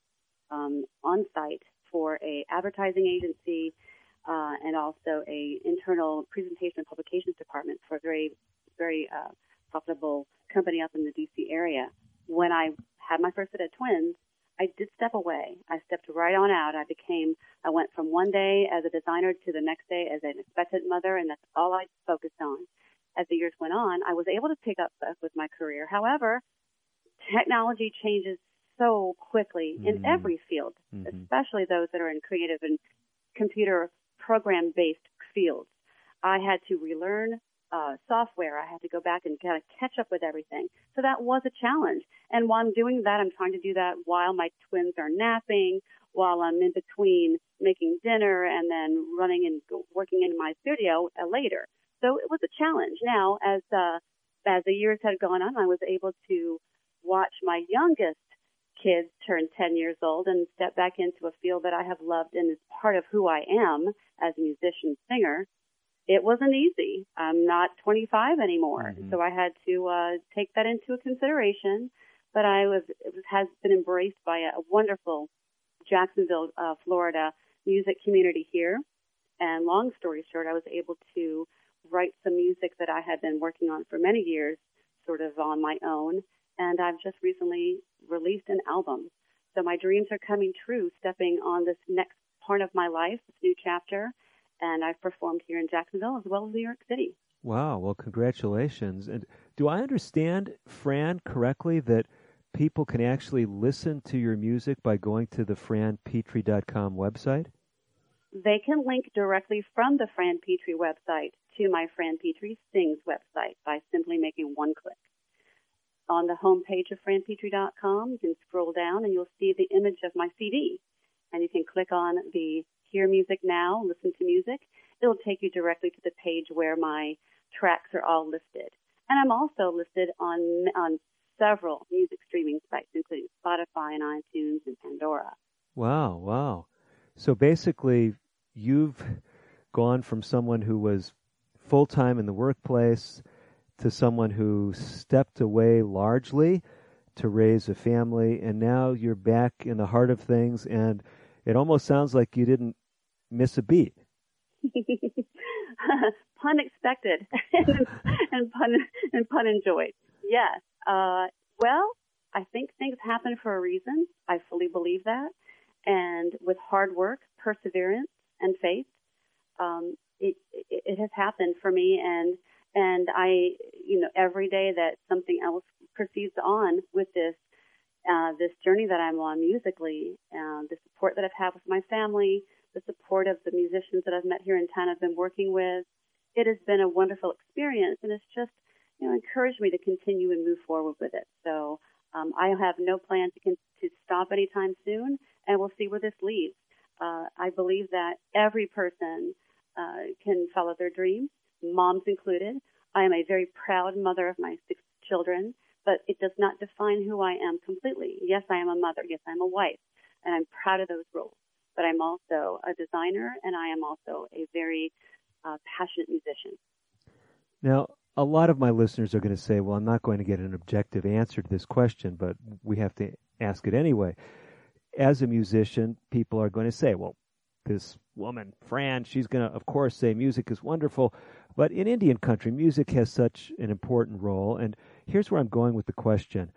um, on site for a advertising agency uh, and also a internal presentation and publications department for a very very uh, profitable company up in the DC area. When I had my first set of twins, I did step away. I stepped right on out. I became, I went from one day as a designer to the next day as an expectant mother, and that's all I focused on. As the years went on, I was able to pick up stuff with my career. However, technology changes so quickly mm-hmm. in every field, mm-hmm. especially those that are in creative and computer program based fields. I had to relearn uh, software. I had to go back and kind of catch up with everything. So that was a challenge. And while I'm doing that, I'm trying to do that while my twins are napping, while I'm in between making dinner and then running and working in my studio uh, later. So it was a challenge. Now, as uh, as the years had gone on, I was able to watch my youngest kids turn 10 years old and step back into a field that I have loved and is part of who I am as a musician singer it wasn't easy. I'm not 25 anymore, mm-hmm. so I had to uh, take that into consideration. But I was it was, has been embraced by a, a wonderful Jacksonville, uh, Florida music community here. And long story short, I was able to write some music that I had been working on for many years, sort of on my own. And I've just recently released an album. So my dreams are coming true, stepping on this next part of my life, this new chapter and I've performed here in Jacksonville as well as New York City. Wow, well, congratulations. And do I understand, Fran, correctly that people can actually listen to your music by going to the franpitre.com website? They can link directly from the Fran Pitre website to my Fran Pitre Sings website by simply making one click. On the homepage of franpitre.com, you can scroll down and you'll see the image of my CD. And you can click on the hear music now, listen to music, it'll take you directly to the page where my tracks are all listed. And I'm also listed on on several music streaming sites, including Spotify and iTunes and Pandora. Wow, wow. So basically, you've gone from someone who was full time in the workplace to someone who stepped away largely to raise a family, and now you're back in the heart of things. And it almost sounds like you didn't miss a beat. pun expected and pun and pun enjoyed. Yes. Uh, well, I think things happen for a reason. I fully believe that. And with hard work, perseverance, and faith, um, it, it, has happened for me. And and I, you know, every day that something else proceeds on with this uh, this journey that I'm on musically, uh, the support that I've had with my family, the support of the musicians that I've met here in town, I've been working with. It has been a wonderful experience, and it's just you know encouraged me to continue and move forward with it. So um, I have no plan to con- to stop anytime soon, and we'll see where this leads. Uh, I believe that every person uh, can follow their dreams, moms included. I am a very proud mother of my six children, but it does not define who I am completely. Yes, I am a mother. Yes, I'm a wife, and I'm proud of those roles but I'm also a designer and I am also a very uh, passionate musician. Now, a lot of my listeners are going to say, well, I'm not going to get an objective answer to this question, but we have to ask it anyway. As a musician, people are going to say, well, this woman, Fran, she's going to, of course, say music is wonderful. But in Indian country, music has such an important role. And here's where I'm going with the question.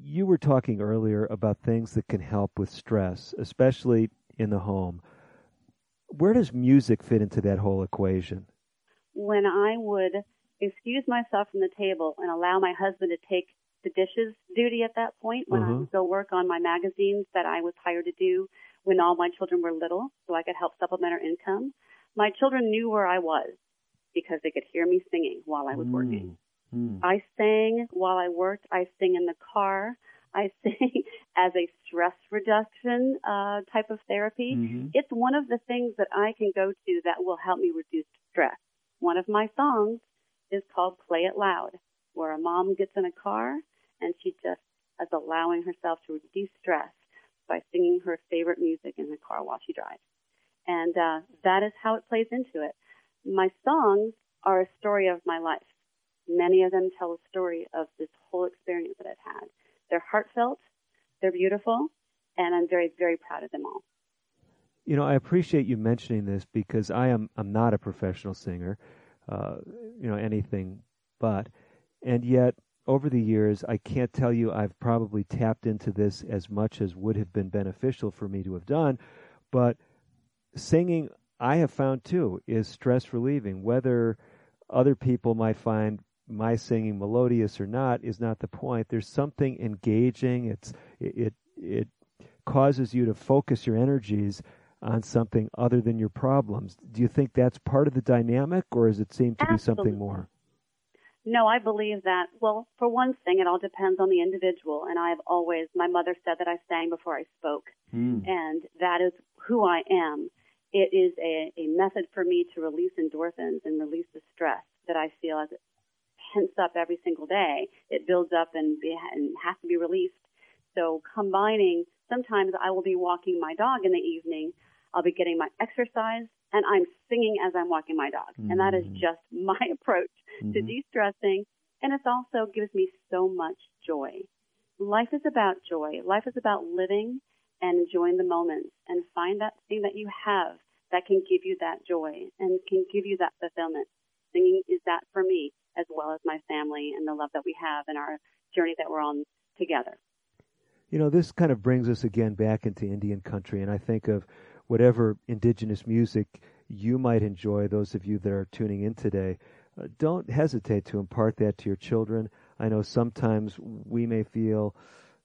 You were talking earlier about things that can help with stress, especially in the home. Where does music fit into that whole equation? When I would excuse myself from the table and allow my husband to take the dishes duty at that point when uh-huh. I would go work on my magazines that I was hired to do when all my children were little so I could help supplement our income. My children knew where I was because they could hear me singing while I was mm. working. Mm. I sang while I worked. I sing in the car. I sing as a stress reduction uh, type of therapy. Mm-hmm. It's one of the things that I can go to that will help me reduce stress. One of my songs is called Play It Loud, where a mom gets in a car and she just is allowing herself to reduce stress by singing her favorite music in the car while she drives. And uh, that is how it plays into it. My songs are a story of my life. Many of them tell a story of this whole experience that I've had. They're heartfelt, they're beautiful, and I'm very, very proud of them all. You know, I appreciate you mentioning this because I am I'm not a professional singer, uh, you know, anything but, and yet over the years, I can't tell you I've probably tapped into this as much as would have been beneficial for me to have done, but singing I have found too is stress relieving. Whether other people might find my singing melodious or not is not the point. There's something engaging. It's it it causes you to focus your energies on something other than your problems. Do you think that's part of the dynamic, or does it seem to Absolutely. be something more? No, I believe that. Well, for one thing, it all depends on the individual. And I've always, my mother said that I sang before I spoke, mm. and that is who I am. It is a, a method for me to release endorphins and release the stress that I feel as it pents up every single day. It builds up and, be, and has to be released. So combining, sometimes I will be walking my dog in the evening. I'll be getting my exercise and I'm singing as I'm walking my dog. Mm-hmm. And that is mm. just my approach mm-hmm. to de-stressing. And it also gives me so much joy. Life is about joy. Life is about living and enjoying the moments and find that thing that you have that can give you that joy and can give you that fulfillment. Singing is that for me as well as my family and the love that we have and our journey that we're on together. You know, this kind of brings us again back into Indian country, and I think of whatever indigenous music you might enjoy, those of you that are tuning in today. Uh, don't hesitate to impart that to your children. I know sometimes we may feel,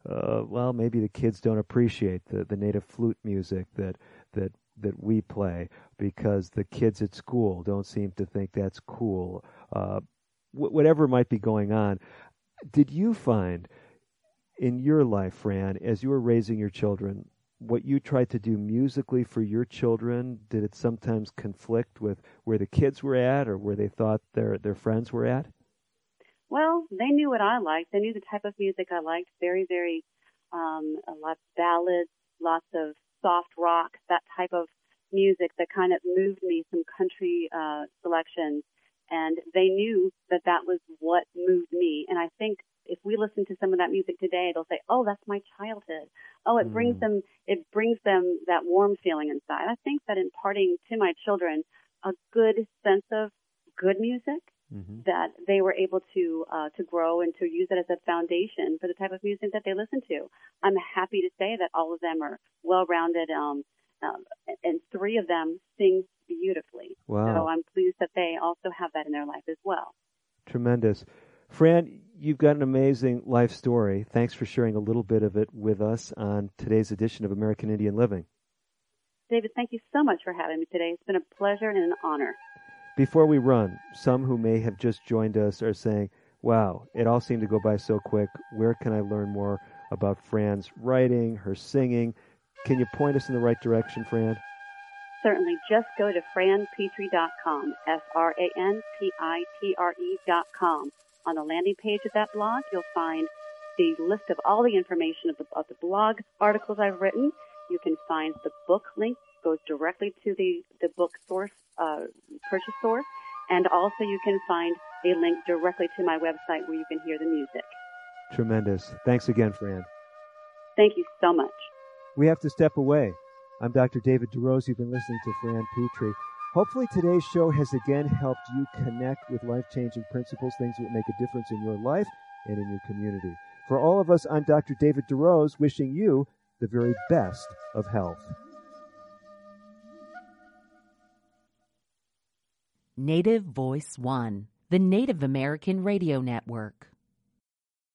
uh, well, maybe the kids don't appreciate the, the native flute music that that that we play because the kids at school don't seem to think that's cool. Uh, wh- whatever might be going on, did you find in your life, Fran, as you were raising your children, what you tried to do musically for your children, did it sometimes conflict with where the kids were at or where they thought their their friends were at? Well, they knew what I liked. They knew the type of music I liked. Very, very, um, a lot of ballads, lots of soft rock, that type of music that kind of moved me, some country uh, selections. And they knew that that was what moved me. And I think if we listen to some of that music today, they'll say, "Oh, that's my childhood." Oh, it mm. brings them it brings them that warm feeling inside. I think that imparting to my children a good sense of good music mm-hmm. that they were able to uh, to grow and to use it as a foundation for the type of music that they listen to. I'm happy to say that all of them are well-rounded, um, um, and three of them sing beautifully. Wow. So I'm pleased that they also have that in their life as well. Tremendous. Fran, you've got an amazing life story. Thanks for sharing a little bit of it with us on today's edition of American Indian Living. David, thank you so much for having me today. It's been a pleasure and an honor. Before we run, some who may have just joined us are saying, wow, it all seemed to go by so quick. Where can I learn more about Fran's writing, her singing? Can you point us in the right direction, Fran? Certainly. Just go to franpitre.com, F R A N P I T R E.com. On the landing page of that blog, you'll find the list of all the information of the, of the blog articles I've written. You can find the book link goes directly to the, the book source, uh, purchase source. And also you can find a link directly to my website where you can hear the music. Tremendous. Thanks again, Fran. Thank you so much. We have to step away. I'm Dr. David DeRose. You've been listening to Fran Pitre. Hopefully, today's show has again helped you connect with life changing principles, things that make a difference in your life and in your community. For all of us, I'm Dr. David DeRose, wishing you the very best of health. Native Voice One, the Native American Radio Network.